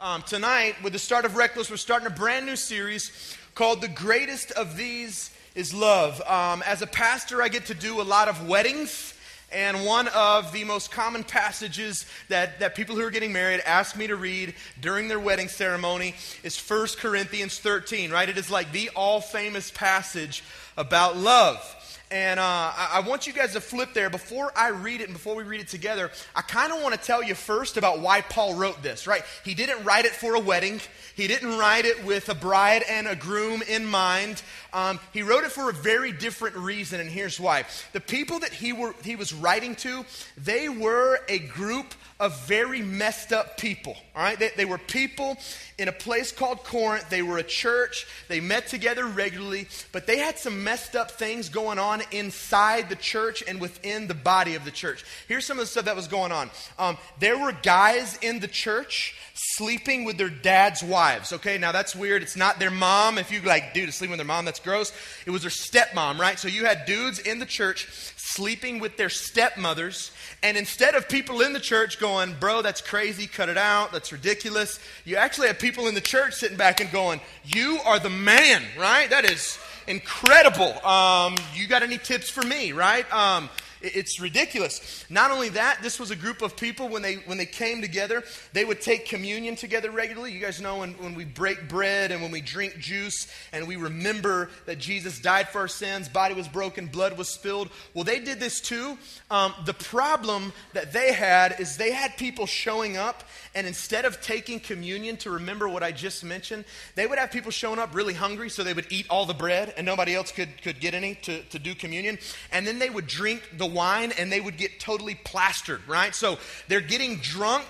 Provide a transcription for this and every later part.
Um, tonight, with the start of Reckless, we're starting a brand new series called The Greatest of These is Love. Um, as a pastor, I get to do a lot of weddings. And one of the most common passages that, that people who are getting married ask me to read during their wedding ceremony is 1 Corinthians 13, right? It is like the all famous passage about love. And uh, I, I want you guys to flip there. Before I read it and before we read it together, I kind of want to tell you first about why Paul wrote this, right? He didn't write it for a wedding, he didn't write it with a bride and a groom in mind. Um, he wrote it for a very different reason, and here's why. The people that he, were, he was writing to, they were a group of very messed up people. All right, they, they, were people in a place called Corinth. They were a church. They met together regularly, but they had some messed up things going on inside the church and within the body of the church. Here's some of the stuff that was going on. Um, there were guys in the church sleeping with their dad's wives. Okay, now that's weird. It's not their mom. If you like, dude, sleeping with their mom, that's gross. It was their stepmom, right? So you had dudes in the church sleeping with their stepmothers. And instead of people in the church going, bro, that's crazy, cut it out, that's ridiculous, you actually have people in the church sitting back and going, you are the man, right? That is incredible. Um, you got any tips for me, right? Um, it's ridiculous. Not only that, this was a group of people when they when they came together, they would take communion together regularly. You guys know when, when we break bread and when we drink juice and we remember that Jesus died for our sins, body was broken, blood was spilled. Well, they did this too. Um, the problem that they had is they had people showing up, and instead of taking communion to remember what I just mentioned, they would have people showing up really hungry, so they would eat all the bread and nobody else could, could get any to, to do communion. And then they would drink the wine and they would get totally plastered, right? So they're getting drunk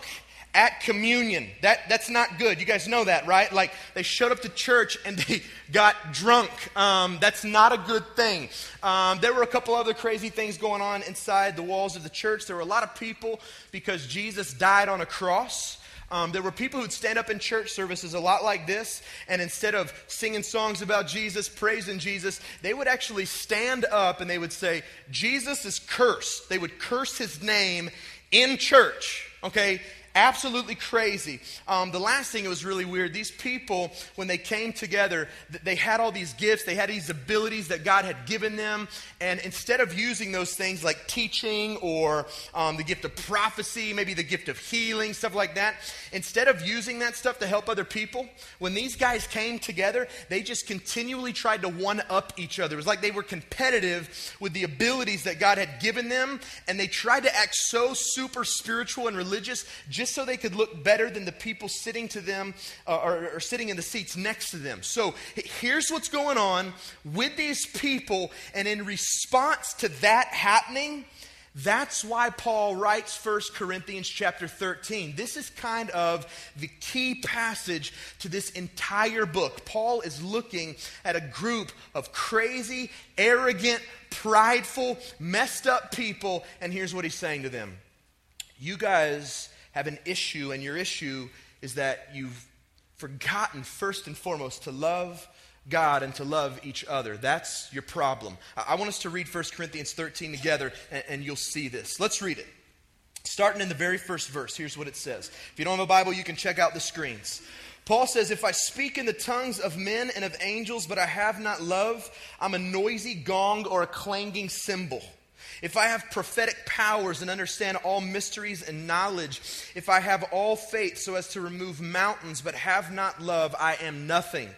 at communion. That, that's not good. You guys know that, right? Like they showed up to church and they got drunk. Um, that's not a good thing. Um, there were a couple other crazy things going on inside the walls of the church. There were a lot of people because Jesus died on a cross. Um, there were people who'd stand up in church services a lot like this, and instead of singing songs about Jesus, praising Jesus, they would actually stand up and they would say, Jesus is cursed. They would curse his name in church. Okay? Absolutely crazy. Um, the last thing, it was really weird. These people, when they came together, they had all these gifts, they had these abilities that God had given them. And instead of using those things like teaching or um, the gift of prophecy, maybe the gift of healing, stuff like that, instead of using that stuff to help other people, when these guys came together, they just continually tried to one up each other. It was like they were competitive with the abilities that God had given them, and they tried to act so super spiritual and religious just just so they could look better than the people sitting to them uh, or, or sitting in the seats next to them. So here's what's going on with these people, and in response to that happening, that's why Paul writes 1 Corinthians chapter 13. This is kind of the key passage to this entire book. Paul is looking at a group of crazy, arrogant, prideful, messed up people, and here's what he's saying to them You guys have an issue, and your issue is that you've forgotten, first and foremost, to love God and to love each other. That's your problem. I want us to read 1 Corinthians 13 together, and, and you'll see this. Let's read it. Starting in the very first verse, here's what it says. If you don't have a Bible, you can check out the screens. Paul says, If I speak in the tongues of men and of angels, but I have not love, I'm a noisy gong or a clanging cymbal. If I have prophetic powers and understand all mysteries and knowledge, if I have all faith so as to remove mountains but have not love, I am nothing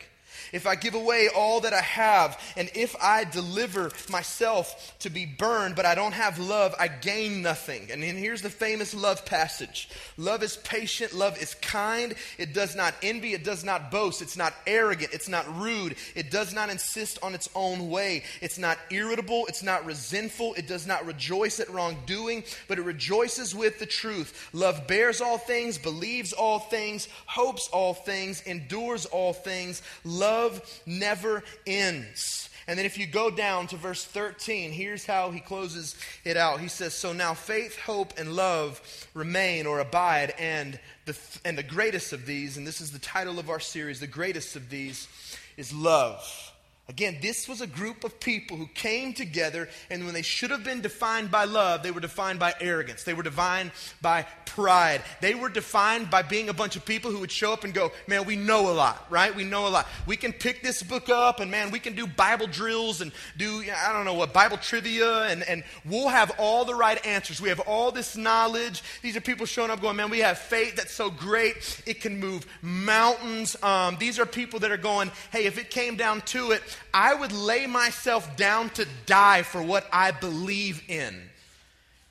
if I give away all that I have, and if I deliver myself to be burned, but I don't have love, I gain nothing. And here's the famous love passage Love is patient, love is kind, it does not envy, it does not boast, it's not arrogant, it's not rude, it does not insist on its own way, it's not irritable, it's not resentful, it does not rejoice at wrongdoing, but it rejoices with the truth. Love bears all things, believes all things, hopes all things, endures all things. Love love never ends. And then if you go down to verse 13, here's how he closes it out. He says, So now faith, hope, and love remain or abide, and the, and the greatest of these, and this is the title of our series, the greatest of these is love. Again, this was a group of people who came together, and when they should have been defined by love, they were defined by arrogance. They were defined by pride. They were defined by being a bunch of people who would show up and go, Man, we know a lot, right? We know a lot. We can pick this book up, and man, we can do Bible drills and do, I don't know what, Bible trivia, and, and we'll have all the right answers. We have all this knowledge. These are people showing up going, Man, we have faith that's so great, it can move mountains. Um, these are people that are going, Hey, if it came down to it, I would lay myself down to die for what I believe in.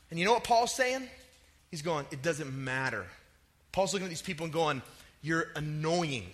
And you know what Paul's saying? He's going, it doesn't matter. Paul's looking at these people and going, you're annoying.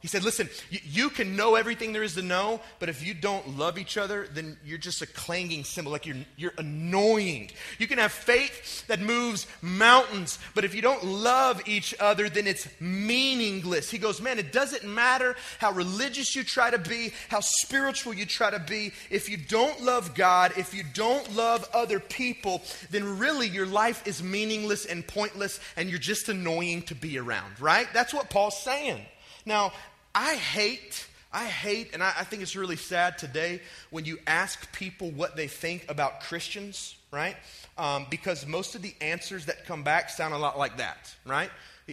He said, Listen, you, you, can know everything there is to know, but if you don't love each other, then you're just a clanging cymbal, like you're, you're annoying. You can have faith that moves mountains, but if you don't love each other, then it's meaningless. He goes, Man, it doesn't matter how religious you try to be, how spiritual you try to be. If you don't love God, if you don't love other people, then really your life is meaningless and pointless, and you're just annoying to be around, right? That's what Paul's saying. Now, I hate, I hate, and I, I, think it's really sad today when you ask people what they think about Christians, right? Um, because most of the answers that come back sound a lot like that, right?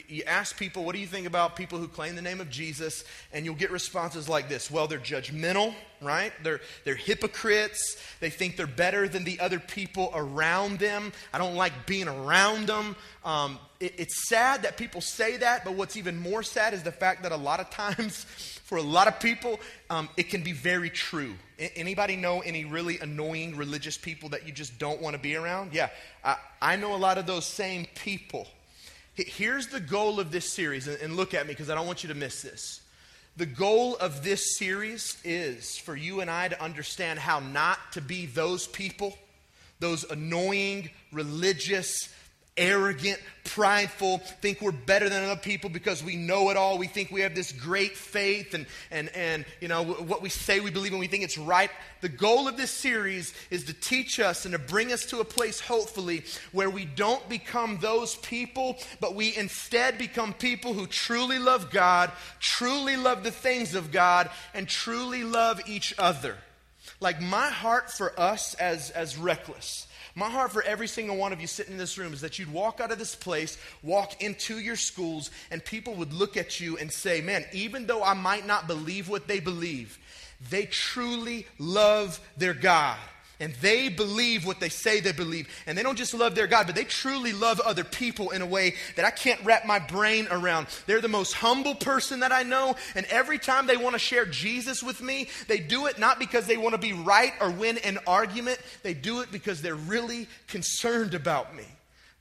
You ask people, what do you think about people who claim the name of Jesus? And you'll get responses like this. Well, they're judgmental, right? They're, they're hypocrites. They think they're better than the other people around them. I don't like being around them. Um, it, it's sad that people say that, but what's even more sad is the fact that a lot of times, for a lot of people, um, it can be very true. Anybody know any really annoying religious people that you just don't want to be around? Yeah, I, I know a lot of those same people. Here's the goal of this series, and look at me because I don't want you to miss this. The goal of this series is for you and I to understand how not to be those people, those annoying, religious, arrogant, prideful, think we're better than other people because we know it all. We think we have this great faith and, and, and you know, what we say we believe and we think it's right. The goal of this series is to teach us and to bring us to a place, hopefully, where we don't become those people, but we instead become people who truly love God, truly love the things of God, and truly love each other. Like my heart for us as, as reckless my heart for every single one of you sitting in this room is that you'd walk out of this place, walk into your schools, and people would look at you and say, Man, even though I might not believe what they believe, they truly love their God. And they believe what they say they believe. And they don't just love their God, but they truly love other people in a way that I can't wrap my brain around. They're the most humble person that I know. And every time they want to share Jesus with me, they do it not because they want to be right or win an argument. They do it because they're really concerned about me.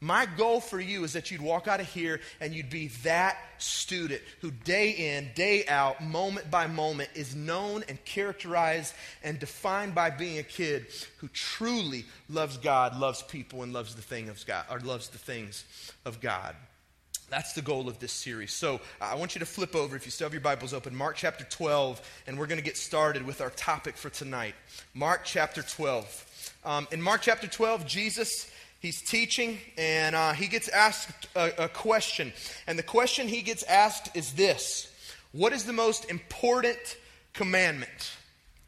My goal for you is that you'd walk out of here and you'd be that student who, day in, day out, moment by moment, is known and characterized and defined by being a kid who truly loves God, loves people, and loves the thing of God, or loves the things of God. That's the goal of this series. So I want you to flip over, if you still have your Bibles open, Mark chapter 12, and we're going to get started with our topic for tonight. Mark chapter 12. Um, in Mark chapter 12, Jesus he's teaching and uh, he gets asked a, a question. And the question he gets asked is this What is the most important commandment?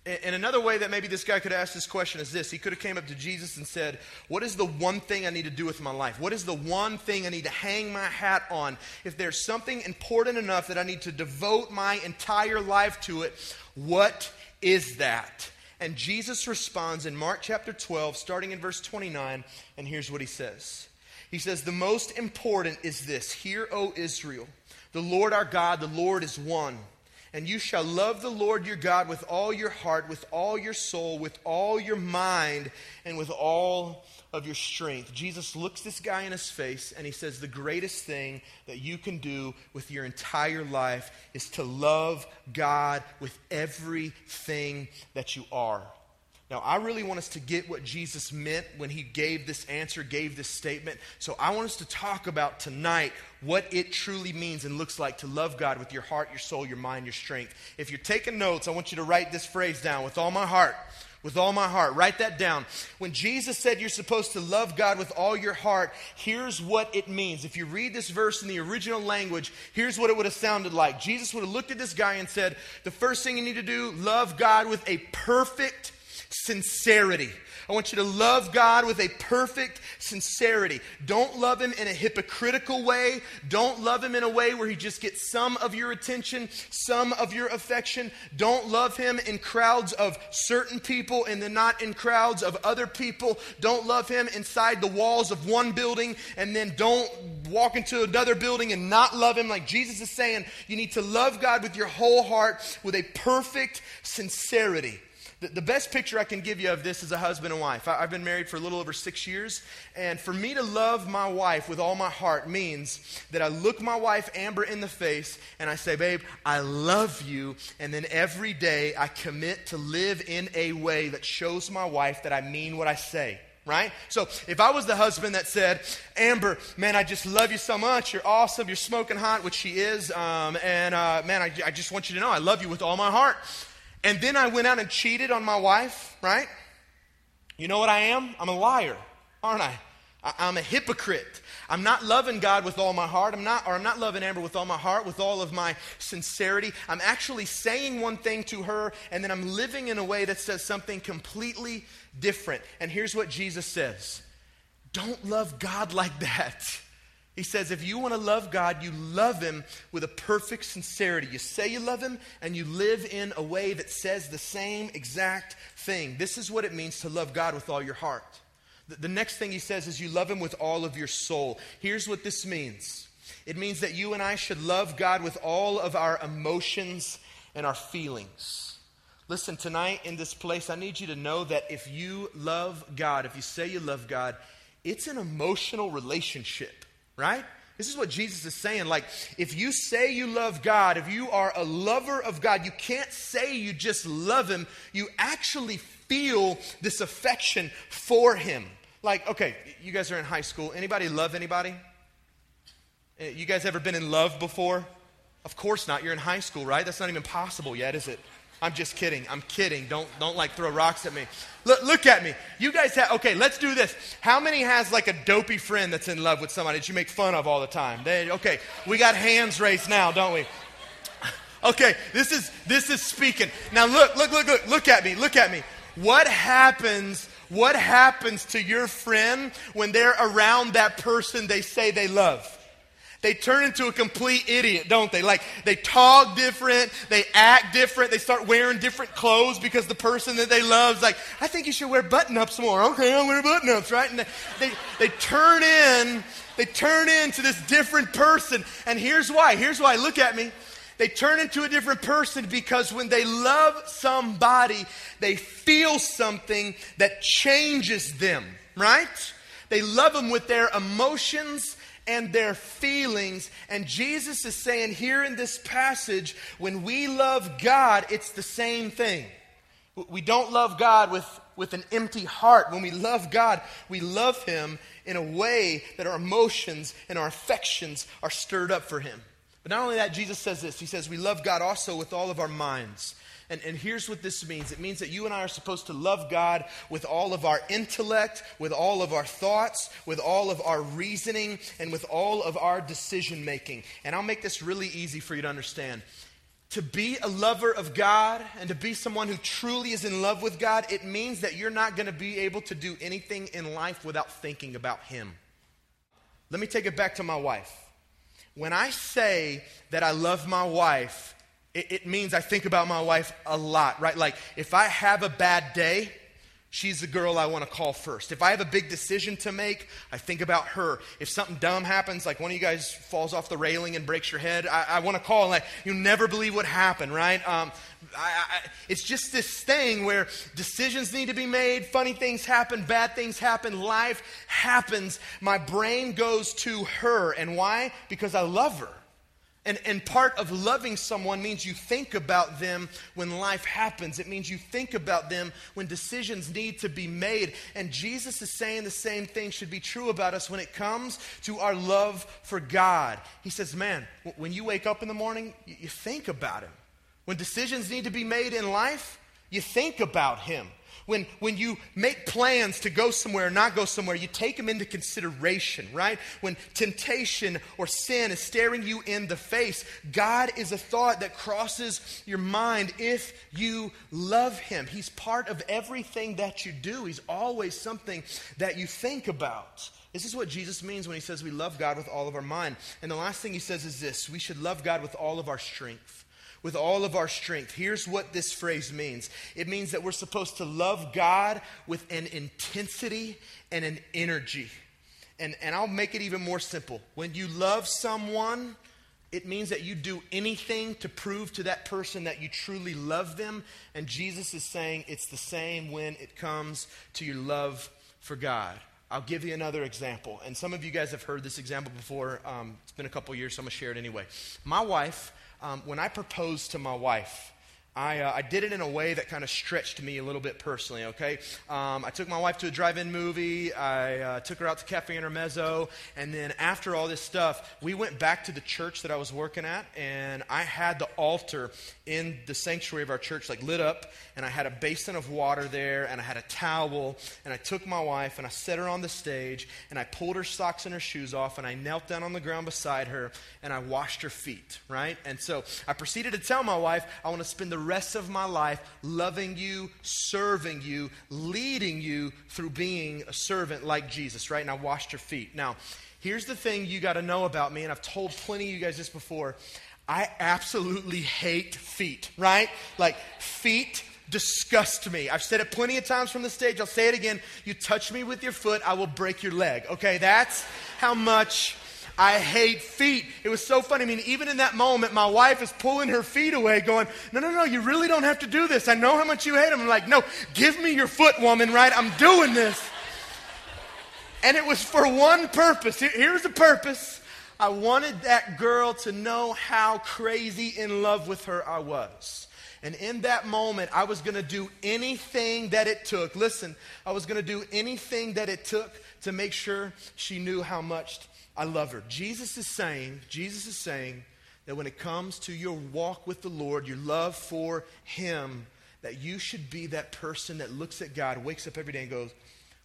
And another way that maybe this guy could ask this question is this. He could have came up to Jesus and said, What is the one thing I need to do with my life? What is the one thing I need to hang my hat on? If there's something important enough that I need to devote my entire life to it, what is that? And Jesus responds in Mark chapter 12, starting in verse 29, and here's what he says. He says, The most important is this Hear, O Israel, the Lord our God, the Lord is one. And you shall love the Lord your God with all your heart, with all your soul, with all your mind, and with all of your strength. Jesus looks this guy in his face and he says, The greatest thing that you can do with your entire life is to love God with everything that you are. Now, I really want us to get what Jesus meant when he gave this answer, gave this statement. So, I want us to talk about tonight what it truly means and looks like to love God with your heart, your soul, your mind, your strength. If you're taking notes, I want you to write this phrase down with all my heart. With all my heart. Write that down. When Jesus said you're supposed to love God with all your heart, here's what it means. If you read this verse in the original language, here's what it would have sounded like. Jesus would have looked at this guy and said, The first thing you need to do, love God with a perfect sincerity. I want you to love God with a perfect sincerity. Don't love Him in a hypocritical way. Don't love Him in a way where He just gets some of your attention, some of your affection. Don't love Him in crowds of certain people and then not in crowds of other people. Don't love Him inside the walls of one building and then don't walk into another building and not love Him. Like Jesus is saying, you need to love God with your whole heart, with a perfect sincerity. The, the, best picture I can give you of this is a husband and wife. I, I've been married for a little over six years, and for me to love my wife with all my heart means that I look my wife, Amber, in the face and I say, Babe, I love you. And then every day I commit to live in a way that shows my wife that I mean what I say right? So if I was the husband that said, Amber, man, I just love you so much. You're awesome. You're smoking hot, which she is. Um, and uh, man, I, I, just want you to know I love you with all my heart and then I went out and cheated on my wife, right? You know what I am? I'm a liar, aren't I? I am a hypocrite. I'm not loving God with all my heart. I'm not, or I'm not loving Amber with all my heart, with all of my sincerity. I'm actually saying one thing to her, and then I'm living in a way that says something completely different. And here's what Jesus says Don't love God like that. He says, if you want to love God, you love Him with a perfect sincerity. You say you love Him, and you live in a way that says the same exact thing. This is what it means to love God with all your heart. The, next thing He says is you love Him with all of your soul. Here's what this means it means that you and I should love God with all of our emotions and our feelings. Listen, tonight in this place, I need you to know that if you love God, if you say you love God, it's an emotional relationship right? This is what Jesus is saying. Like, if you say you love God, if you are a lover of God, you can't say you just love Him. You actually feel this affection for Him. Like, okay, you guys are in high school. Anybody love anybody? Eh, you guys ever been in love before? Of course not. You're in high school, right? That's not even possible yet, is it? I'm just kidding. I'm kidding. Don't don't like throw rocks at me. Look, look at me. You guys have okay. Let's do this. How many has like a dopey friend that's in love with somebody that you make fun of all the time? They, okay, we got hands raised now, don't we? Okay, this is this is speaking. Now look, look, look, look, look at me. Look at me. What happens? What happens to your friend when they're around that person they say they love? They turn into a complete idiot, don't they? Like they talk different, they act different, they start wearing different clothes because the person that they love is like, I think you should wear button ups more. Okay, I'll wear button ups, right? And they, they, they turn in, they turn into this different person. And here's why. Here's why. Look at me. They turn into a different person because when they love somebody, they feel something that changes them, right? They love them with their emotions and their feelings. And Jesus is saying here in this passage, when we love God, it's the same thing. We don't love God with, with an empty heart. When we love God, we love Him in a way that our emotions and our affections are stirred up for Him. But not only that, Jesus says this He says, We love God also with all of our minds and, and here's what this means it means that you and I are supposed to love God with all of our intellect, with all of our thoughts, with all of our reasoning, and with all of our decision making. And I'll make this really easy for you to understand. To be a lover of God and to be someone who truly is in love with God, it means that you're not going to be able to do anything in life without thinking about Him. Let me take it back to my wife. When I say that I love my wife, it, it means I think about my wife a lot, right? Like if I have a bad day, she's the girl I want to call first. If I have a big decision to make, I think about her. If something dumb happens, like one of you guys falls off the railing and breaks your head, I, I want to call like, you never believe what happened, right? Um, I, I, it's just this thing where decisions need to be made, funny things happen, bad things happen, life happens. My brain goes to her. And why? Because I love her. And, and part of loving someone means you think about them when life happens. It means you think about them when decisions need to be made. And Jesus is saying the same thing should be true about us when it comes to our love for God. He says, Man, when you wake up in the morning, you think about Him. When decisions need to be made in life, you think about Him. When, when you make plans to go somewhere or not go somewhere, you take them into consideration, right? When temptation or sin is staring you in the face, God is a thought that crosses your mind if you love Him. He's part of everything that you do, He's always something that you think about. This is what Jesus means when he says we love God with all of our mind. And the last thing he says is this we should love God with all of our strength with all of our strength. Here's what this phrase means it means that we're supposed to love God with an intensity and an energy. And, and I'll make it even more simple. When you love someone, it means that you do anything to prove to that person that you truly love them. And Jesus is saying it's the same when it comes to your love for God. I'll give you another example. And some of you guys have heard this example before. Um, it's been a couple years, so I'm going to share it anyway. My wife um, when I proposed to my wife, I, uh, I did it in a way that kind of stretched me a little bit personally, okay? Um, I took my wife to a drive in movie. I uh, took her out to Cafe Intermezzo. And then after all this stuff, we went back to the church that I was working at. And I had the altar in the sanctuary of our church, like lit up. And I had a basin of water there. And I had a towel. And I took my wife and I set her on the stage. And I pulled her socks and her shoes off. And I knelt down on the ground beside her. And I washed her feet, right? And so I proceeded to tell my wife, I want to spend the rest of my life loving you, serving you, leading you through being a servant like Jesus, right? And I washed your feet. Now, here's the thing you got to know about me, and I've told plenty of you guys this before. I absolutely hate feet, right? Like, feet disgust me. I've said it plenty of times from the stage. I'll say it again. You touch me with your foot, I will break your leg. Okay, that's how much I hate feet. It was so funny. I mean, even in that moment, my wife is pulling her feet away, going, No, no, no, you really don't have to do this. I know how much you hate them. I'm like, No, give me your foot, woman, right? I'm doing this. And it was for one purpose. Here's the purpose. I wanted that girl to know how crazy in love with her I was. And in that moment, I was going to do anything that it took. Listen, I was going to do anything that it took to make sure she knew how much I love her. Jesus is saying, Jesus is saying that when it comes to your walk with the Lord, your love for Him, that you should be that person that looks at God, wakes up every day and goes,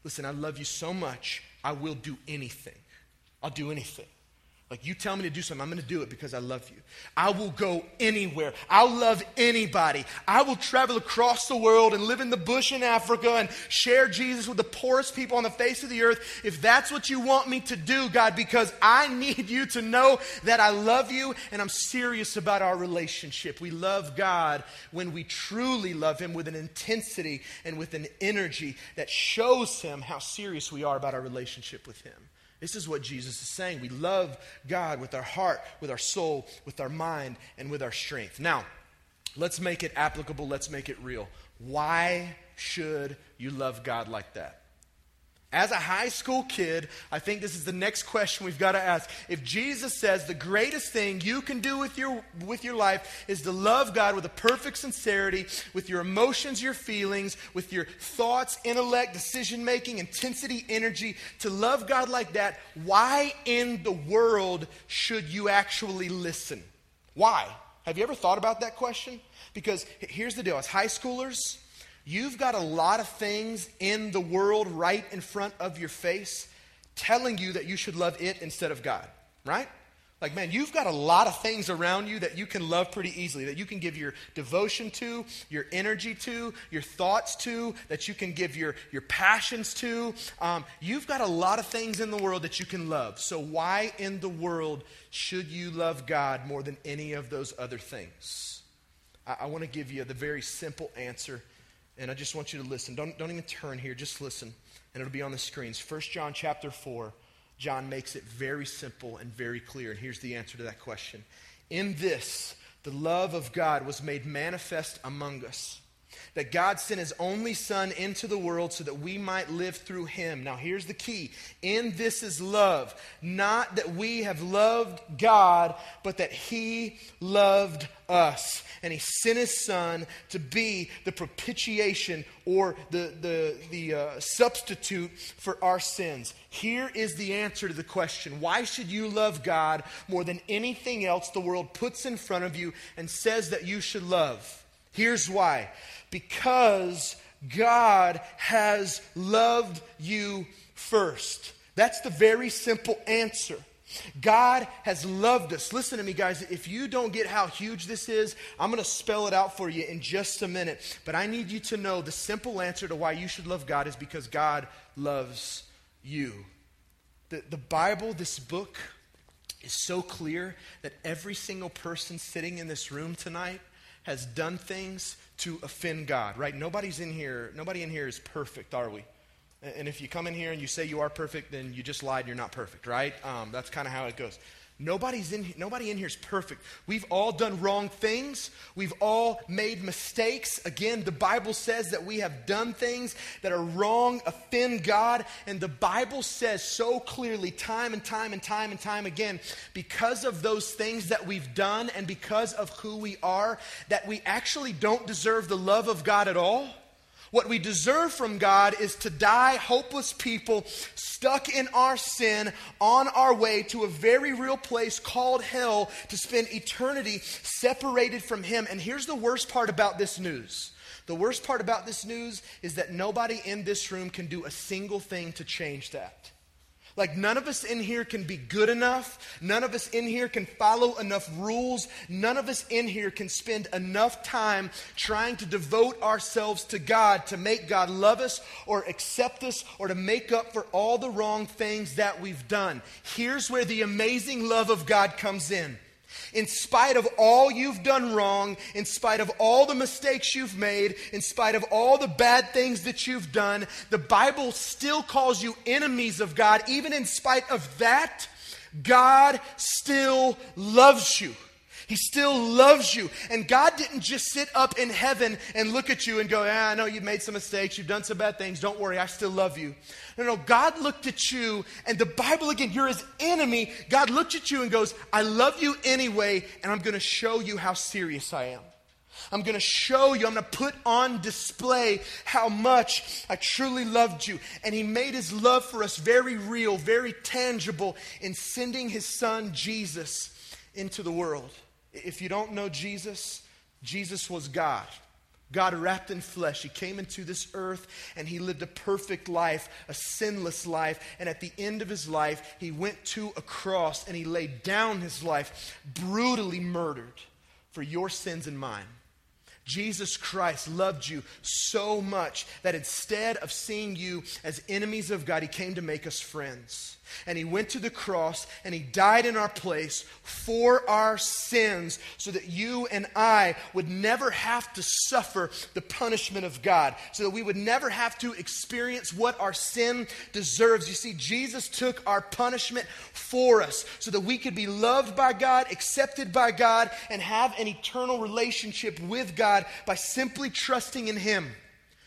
Listen, I love you so much, I will do anything. I'll do anything. Like you tell me to do something, I'm going to do it because I love you. I will go anywhere. I'll love anybody. I will travel across the world and live in the bush in Africa and share Jesus with the poorest people on the face of the earth if that's what you want me to do, God, because I need you to know that I love you and I'm serious about our relationship. We love God when we truly love Him with an intensity and with an energy that shows Him how serious we are about our relationship with Him. This is what Jesus is saying. We love God with our heart, with our soul, with our mind, and with our strength. Now, let's make it applicable. Let's make it real. Why should you love God like that? As a high school kid, I think this is the next question we've got to ask. If Jesus says the greatest thing you can do with your, with your life is to love God with a perfect sincerity, with your emotions, your feelings, with your thoughts, intellect, decision making, intensity, energy, to love God like that, why in the world should you actually listen? Why? Have you ever thought about that question? Because here's the deal as high schoolers, You've got a lot of things in the world right in front of your face telling you that you should love it instead of God, right? Like, man, you've got a lot of things around you that you can love pretty easily, that you can give your devotion to, your energy to, your thoughts to, that you can give your, your passions to. Um, you've got a lot of things in the world that you can love. So, why in the world should you love God more than any of those other things? I, I want to give you the very simple answer and I just want you to listen. Don't, don't even turn here, just listen. And it'll be on the screens. 1 John chapter 4, John makes it very simple and very clear. And here's the answer to that question. In this, the love of God was made manifest among us, that God sent his only Son into the world so that we might live through him. Now, here's the key in this is love. Not that we have loved God, but that he loved us. And he sent his Son to be the propitiation or the, the, the uh, substitute for our sins. Here is the answer to the question why should you love God more than anything else the world puts in front of you and says that you should love? Here's why because God has loved you first. That's the very simple answer. God has loved us. Listen to me, guys. If you don't get how huge this is, I'm going to spell it out for you in just a minute. But I need you to know the simple answer to why you should love God is because God loves you. The, the Bible, this book, is so clear that every single person sitting in this room tonight has done things to offend God, right? Nobody's in here, nobody in here is perfect, are we? And if you come in here and you say you are perfect, then you just lied, you're not perfect, right? Um, that's kind of how it goes. Nobody's in, nobody in here is perfect. We've all done wrong things. We've all made mistakes. Again, the Bible says that we have done things that are wrong, offend God. And the Bible says so clearly, time and time and time and time again, because of those things that we've done and because of who we are, that we actually don't deserve the love of God at all. What we deserve from God is to die hopeless people stuck in our sin on our way to a very real place called hell to spend eternity separated from Him. And here's the worst part about this news. The worst part about this news is that nobody in this room can do a single thing to change that. Like, none of us in here can be good enough. None of us in here can follow enough rules. None of us in here can spend enough time trying to devote ourselves to God to make God love us or accept us or to make up for all the wrong things that we've done. Here's where the amazing love of God comes in. In spite of all you've done wrong, in spite of all the mistakes you've made, in spite of all the bad things that you've done, the Bible still calls you enemies of God. Even in spite of that, God still loves you. He still loves you. And God didn't just sit up in heaven and look at you and go, ah, I know you've made some mistakes, you've done some bad things, don't worry, I still love you. No, no, God looked at you, and the Bible again, you're his enemy. God looked at you and goes, I love you anyway, and I'm going to show you how serious I am. I'm going to show you, I'm going to put on display how much I truly loved you. And He made His love for us very real, very tangible in sending His Son, Jesus, into the world. If you don't know Jesus, Jesus was God. God wrapped in flesh. He came into this earth and he lived a perfect life, a sinless life. And at the end of his life, he went to a cross and he laid down his life, brutally murdered for your sins and mine. Jesus Christ loved you so much that instead of seeing you as enemies of God, he came to make us friends and he went to the cross and he died in our place for our sins so that you and I would never have to suffer the punishment of God, so that we would never have to experience what our sin deserves. You see, Jesus took our punishment for us so that we could be loved by God, accepted by God, and have an eternal relationship with God by simply trusting in him.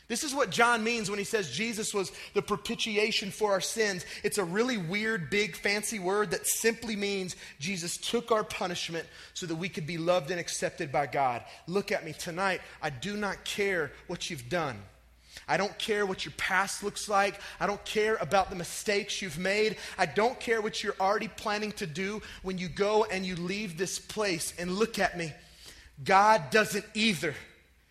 This is what John means when he says Jesus was the propitiation for our sins. It's a really weird, big, fancy word that simply means Jesus took our punishment so that we could be loved and accepted by God. Look at me tonight. I do not care what you've done. I don't care what your past looks like. I don't care about the mistakes you've made. I don't care what you're already planning to do when you go and you leave this place. And look at me. God doesn't either.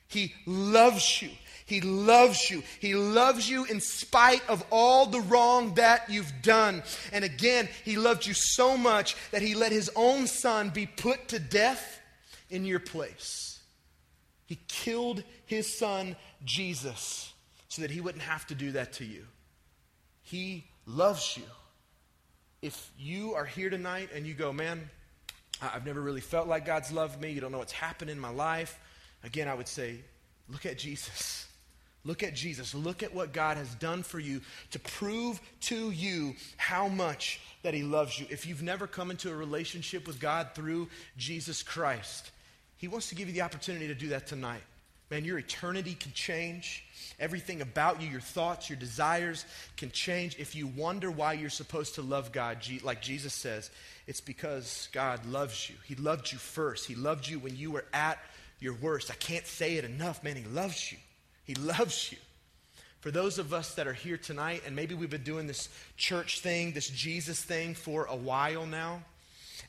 He loves you. He loves you. He loves you in spite of all the wrong that you've done. And again, He loved you so much that He let His own Son be put to death in your place. He killed His Son, Jesus, so that He wouldn't have to do that to you. He loves you. If you are here tonight and you go, man, I've never really felt like God's loved me, you don't know what's happened in my life, again, I would say, look at Jesus. Look at Jesus. Look at what God has done for you to prove to you how much that He loves you. If you've never come into a relationship with God through Jesus Christ, He wants to give you the opportunity to do that tonight. Man, your eternity can change. Everything about you, your thoughts, your desires can change. If you wonder why you're supposed to love God, like Jesus says, it's because God loves you. He loved you first. He loved you when you were at your worst. I can't say it enough, man. He loves you. He loves you. For those of us that are here tonight, and maybe we've been doing this church thing, this Jesus thing for a while now,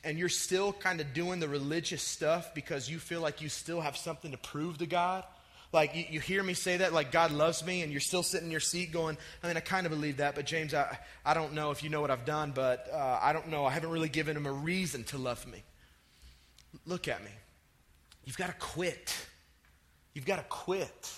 and you're still kind of doing the religious stuff because you feel like you still have something to prove to God. Like you, you, hear me say that, like God loves me, and you're still sitting in your seat going, I mean, I kind of believe that, but James, I, I don't know if you know what I've done, but uh, I don't know. I haven't really given him a reason to love me. Look at me. You've got to quit. You've got to quit.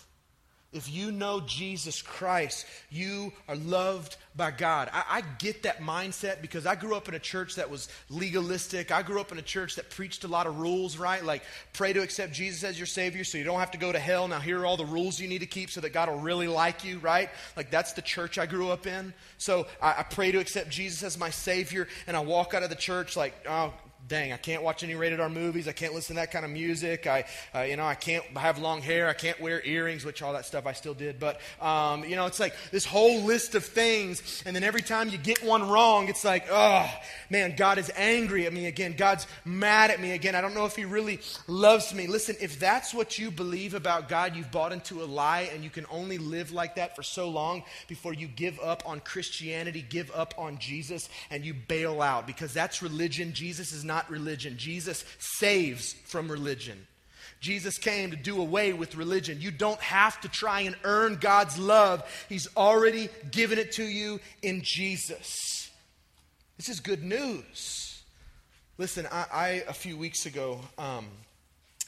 If you know Jesus Christ, you are loved by God. I, I, get that mindset because I grew up in a church that was legalistic. I grew up in a church that preached a lot of rules, right? Like, pray to accept Jesus as your Savior so you don't have to go to hell. Now, here are all the rules you need to keep so that God will really like you, right? Like, that's the church I grew up in. So I, I pray to accept Jesus as my Savior, and I walk out of the church like, oh, dang, I can't watch any rated R movies. I can't listen to that kind of music. I, uh, you know, I can't have long hair. I can't wear earrings, which all that stuff I still did. But, um, you know, it's like this whole list of things. And then every time you get one wrong, it's like, oh, man, God is angry at me again. God's mad at me again. I don't know if He really loves me. Listen, if that's what you believe about God, you've bought into a lie, and you can only live like that for so long before you give up on Christianity, give up on Jesus, and you bail out because that's religion. Jesus is not not religion. Jesus saves from religion. Jesus came to do away with religion. You don't have to try and earn God's love, He's already given it to you in Jesus. This is good news. Listen, I, I a few weeks ago um,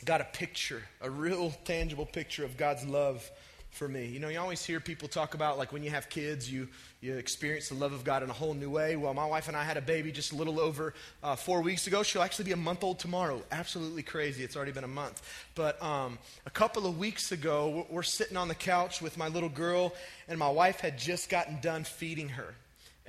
got a picture, a real tangible picture of God's love for me. You know, you always hear people talk about like when you have kids, you you experience the love of God in a whole new way. Well, my wife and I had a baby just a little over uh, four weeks ago. She'll actually be a month old tomorrow. Absolutely crazy. It's already been a month. But um, a couple of weeks ago, we're sitting on the couch with my little girl, and my wife had just gotten done feeding her.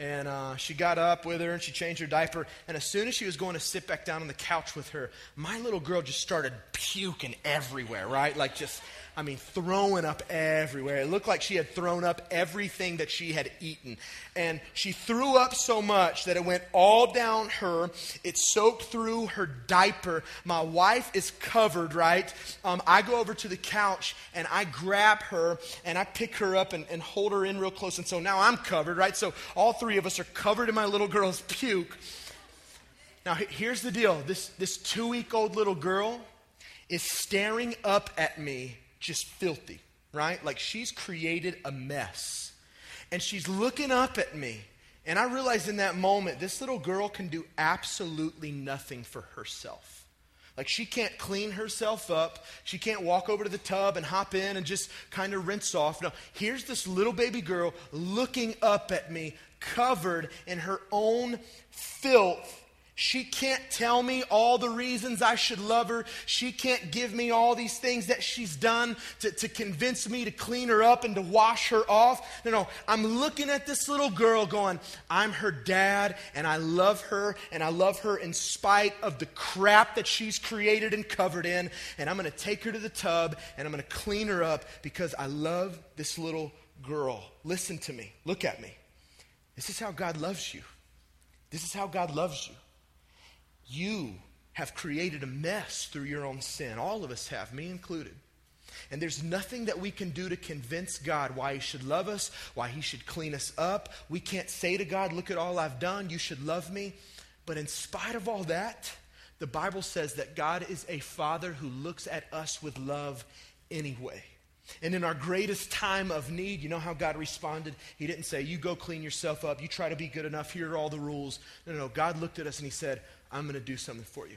And uh, she got up with her and she changed her diaper. And as soon as she was going to sit back down on the couch with her, my little girl just started puking everywhere, right? Like just I mean, throwing up everywhere. It looked like she had thrown up everything that she had eaten. And she threw up so much that it went all down her. It soaked through her diaper. My wife is covered, right? Um, I go over to the couch and I grab her and I pick her up and, and hold her in real close. And so now I'm covered, right? So all three of us are covered in my little girl's puke. Now, here's the deal this, this two week old little girl is staring up at me just filthy, right? Like she's created a mess. And she's looking up at me. And I realized in that moment, this little girl can do absolutely nothing for herself. Like she can't clean herself up. She can't walk over to the tub and hop in and just kind of rinse off. No, here's this little baby girl looking up at me, covered in her own filth she can't tell me all the reasons I should love her. She can't give me all these things that she's done to, to convince me to clean her up and to wash her off. No, no. I'm looking at this little girl going, I'm her dad and I love her and I love her in spite of the crap that she's created and covered in. And I'm going to take her to the tub and I'm going to clean her up because I love this little girl. Listen to me. Look at me. This is how God loves you. This is how God loves you. You have created a mess through your own sin. All of us have, me included. And there's nothing that we can do to convince God why He should love us, why He should clean us up. We can't say to God, Look at all I've done, you should love me. But in spite of all that, the Bible says that God is a Father who looks at us with love anyway. And in our greatest time of need, you know how God responded? He didn't say, You go clean yourself up, you try to be good enough, here are all the rules. No, no, no. God looked at us and He said, I'm going to do something for you.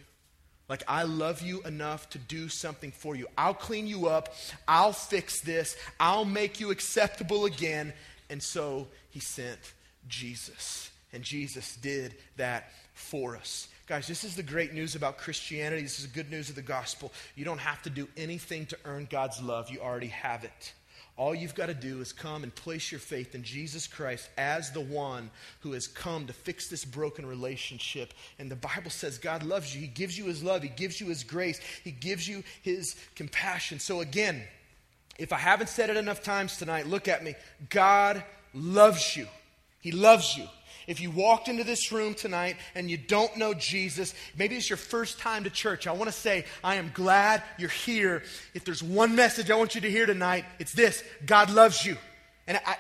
Like, I love you enough to do something for you. I'll clean you up. I'll fix this. I'll make you acceptable again. And so he sent Jesus. And Jesus did that for us. Guys, this is the great news about Christianity. This is the good news of the gospel. You don't have to do anything to earn God's love, you already have it. All you've got to do is come and place your faith in Jesus Christ as the one who has come to fix this broken relationship. And the Bible says God loves you. He gives you his love, He gives you his grace, He gives you his compassion. So, again, If I haven't said it enough times tonight, look at me. God loves you. He loves you. If you walked into this room tonight and you don't know Jesus, maybe it's your first time to church, I want to say, I am glad you're here. If there's one message I want you to hear tonight, it's this God loves you. And I,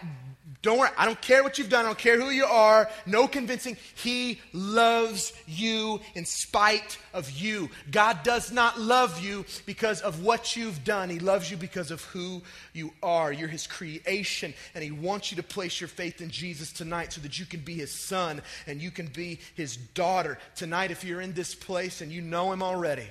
don't worry, I don't care what you've done, I don't care who you are, no convincing. He loves you in spite of you. God does not love you because of what you've done, He loves you because of who you are. You're His creation, and He wants you to place your faith in Jesus tonight so that you can be His son and you can be His daughter. Tonight, if you're in this place and you know Him already,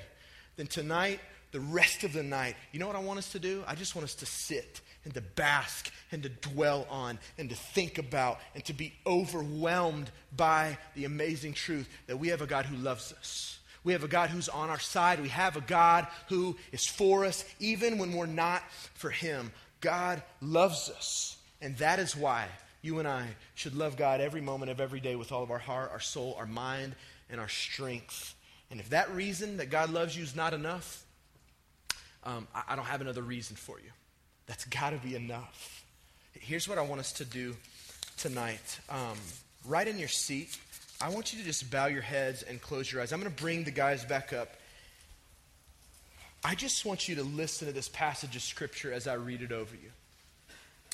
then tonight, the rest of the night, you know what I want us to do? I just want us to sit and to bask and to dwell on and to think about and to be overwhelmed by the amazing truth that we have a God who loves us. We have a God who's on our side. We have a God who is for us, even when we're not for Him. God loves us. And that is why you and I should love God every moment of every day with all of our heart, our soul, our mind, and our strength. And if that reason that God loves you is not enough, um, I, I don't have another reason for you. That's got to be enough. Here's what I want us to do tonight. Um, right in your seat, I want you to just bow your heads and close your eyes. I'm going to bring the guys back up. I just want you to listen to this passage of Scripture as I read it over you.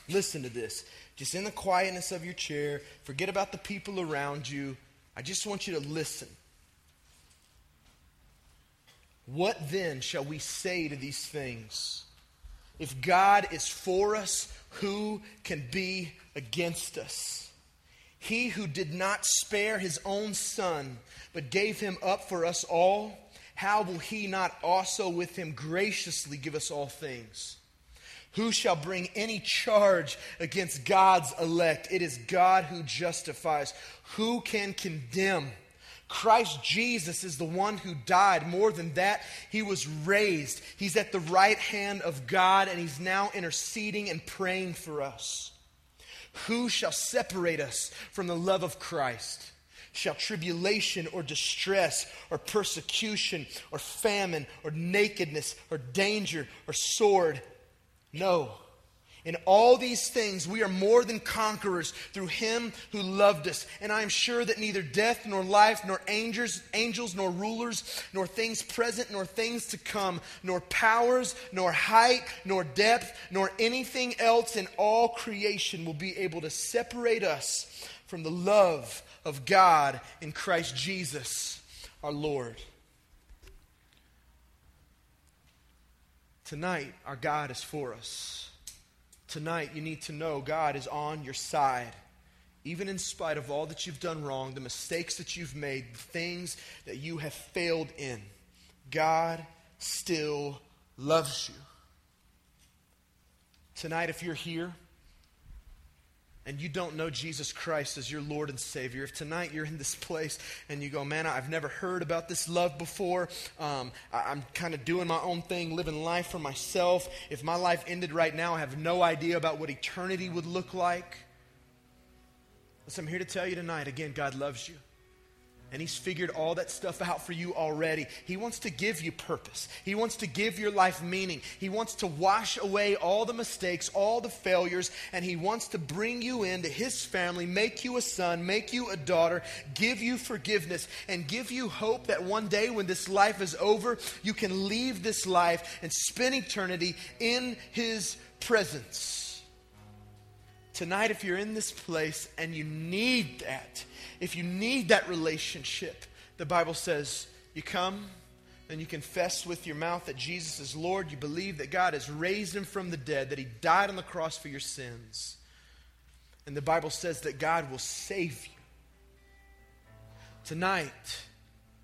Listen to this. Just in the quietness of your chair, forget about the people around you. I just want you to listen. What then shall we say to these things? If God is for us, who can be against us? He who did not spare his own son, but gave him up for us all, how will he not also with him graciously give us all things? Who shall bring any charge against God's elect? It is God who justifies. Who can condemn? Christ Jesus is the one who died. More than that, he was raised. He's at the right hand of God, and he's now interceding and praying for us. Who shall separate us from the love of Christ? Shall tribulation or distress or persecution or famine or nakedness or danger or sword? No. In all these things, we are more than conquerors through him who loved us. And I am sure that neither death, nor life, nor angels, angels, nor rulers, nor things present, nor things to come, nor powers, nor height, nor depth, nor anything else in all creation will be able to separate us from the love of God in Christ Jesus our Lord. Tonight, our God is for us. Tonight, you need to know God is on your side. Even in spite of all that you've done wrong, the mistakes that you've made, the things that you have failed in, God still loves you. Tonight, if you're here, and you don't know Jesus Christ as your Lord and Savior, if tonight you're in this place and you go, man, I've never heard about this love before, um, I, am kind of doing my own thing, living life for myself. If my life ended right now, I have no idea about what eternity would look like. Listen, I'm here to tell you tonight again, God loves you. And he's figured all that stuff out for you already. He wants to give you purpose. He wants to give your life meaning. He wants to wash away all the mistakes, all the failures, and he wants to bring you into his family, make you a son, make you a daughter, give you forgiveness, and give you hope that one day when this life is over, you can leave this life and spend eternity in his presence. Tonight, if you're in this place and you need that, if you need that relationship, the Bible says you come and you confess with your mouth that Jesus is Lord. You believe that God has raised him from the dead, that he died on the cross for your sins. And the Bible says that God will save you. Tonight,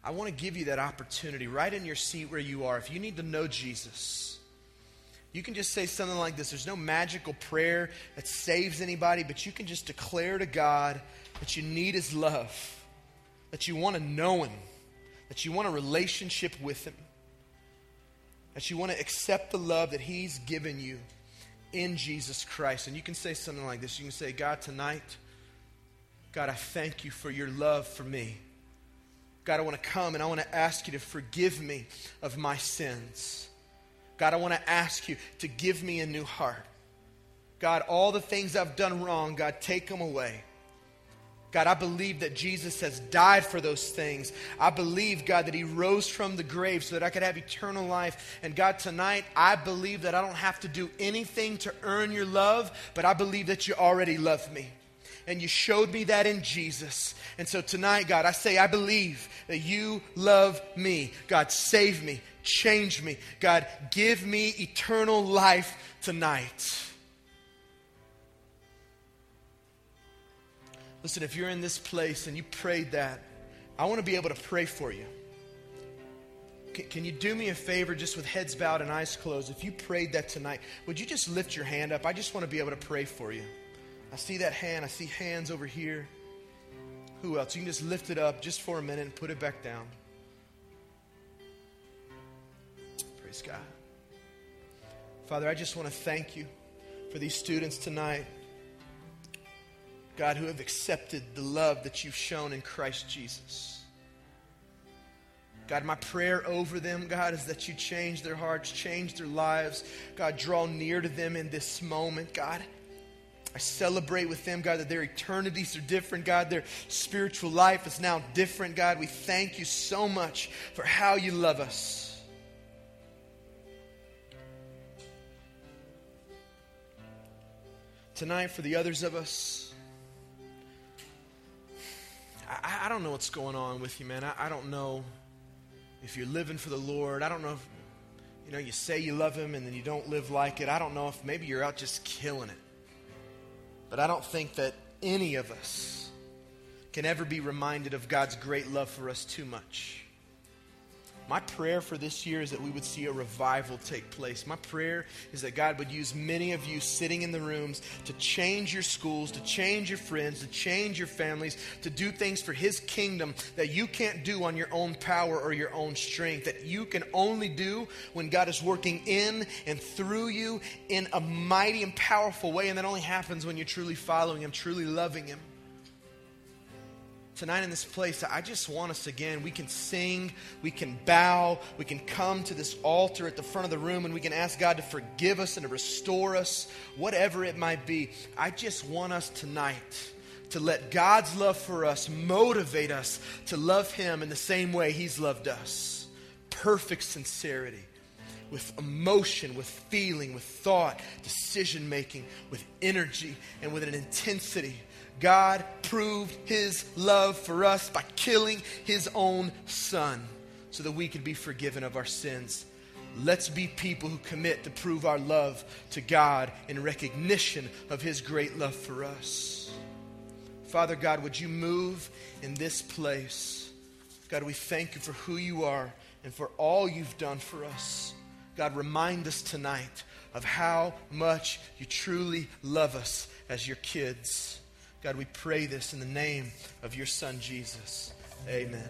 I want to give you that opportunity right in your seat where you are. If you need to know Jesus, you can just say something like this. There's no magical prayer that saves anybody, but you can just declare to God that you need His love, that you want to know Him, that you want a relationship with Him, that you want to accept the love that He's given you in Jesus Christ. And you can say something like this You can say, God, tonight, God, I thank you for your love for me. God, I want to come and I want to ask you to forgive me of my sins. God, I want to ask you to give me a new heart. God, all the things I've done wrong, God, take them away. God, I believe that Jesus has died for those things. I believe, God, that He rose from the grave so that I could have eternal life. And God, tonight, I believe that I don't have to do anything to earn your love, but I believe that you already love me. And you showed me that in Jesus. And so tonight, God, I say, I believe that you love me. God, save me, change me. God, give me eternal life tonight. Listen, if you're in this place and you prayed that, I want to be able to pray for you. Can, can, you do me a favor just with heads bowed and eyes closed? If you prayed that tonight, would you just lift your hand up? I just want to be able to pray for you. I see that hand. I see hands over here. Who else? You can just lift it up just for a minute and put it back down. Praise God. Father, I just want to thank you for these students tonight. God, who have accepted the love that you've shown in Christ Jesus. God, my prayer over them, God, is that you change their hearts, change their lives. God, draw near to them in this moment, God. I celebrate with them, God, that their eternities are different, God. Their spiritual life is now different, God. We thank you so much for how you love us. Tonight, for the others of us, I, I, don't know what's going on with you, man. I, I don't know if you're living for the Lord. I don't know if, you know, you say you love Him and then you don't live like it. I don't know if maybe you're out just killing it. But I don't think that any of us can ever be reminded of God's great love for us too much. My prayer for this year is that we would see a revival take place. My prayer is that God would use many of you sitting in the rooms to change your schools, to change your friends, to change your families, to do things for His kingdom that you can't do on your own power or your own strength, that you can only do when God is working in and through you in a mighty and powerful way. And that only happens when you're truly following Him, truly loving Him tonight in this place, I just want us again. We can sing, we can bow, we can come to this altar at the front of the room, and we can ask God to forgive us and to restore us, whatever it might be. I just want us tonight to let God's love for us motivate us to love Him in the same way He's loved us. Perfect sincerity. With emotion, with feeling, with thought, decision making, with energy, and with an intensity God proved his love for us by killing his own son so that we could be forgiven of our sins. Let's be people who commit to prove our love to God in recognition of his great love for us. Father God, would you move in this place? God, we thank you for who you are and for all you've done for us. God, remind us tonight of how much you truly love us as your kids. God, we pray this in the name of your Son, Jesus. Amen.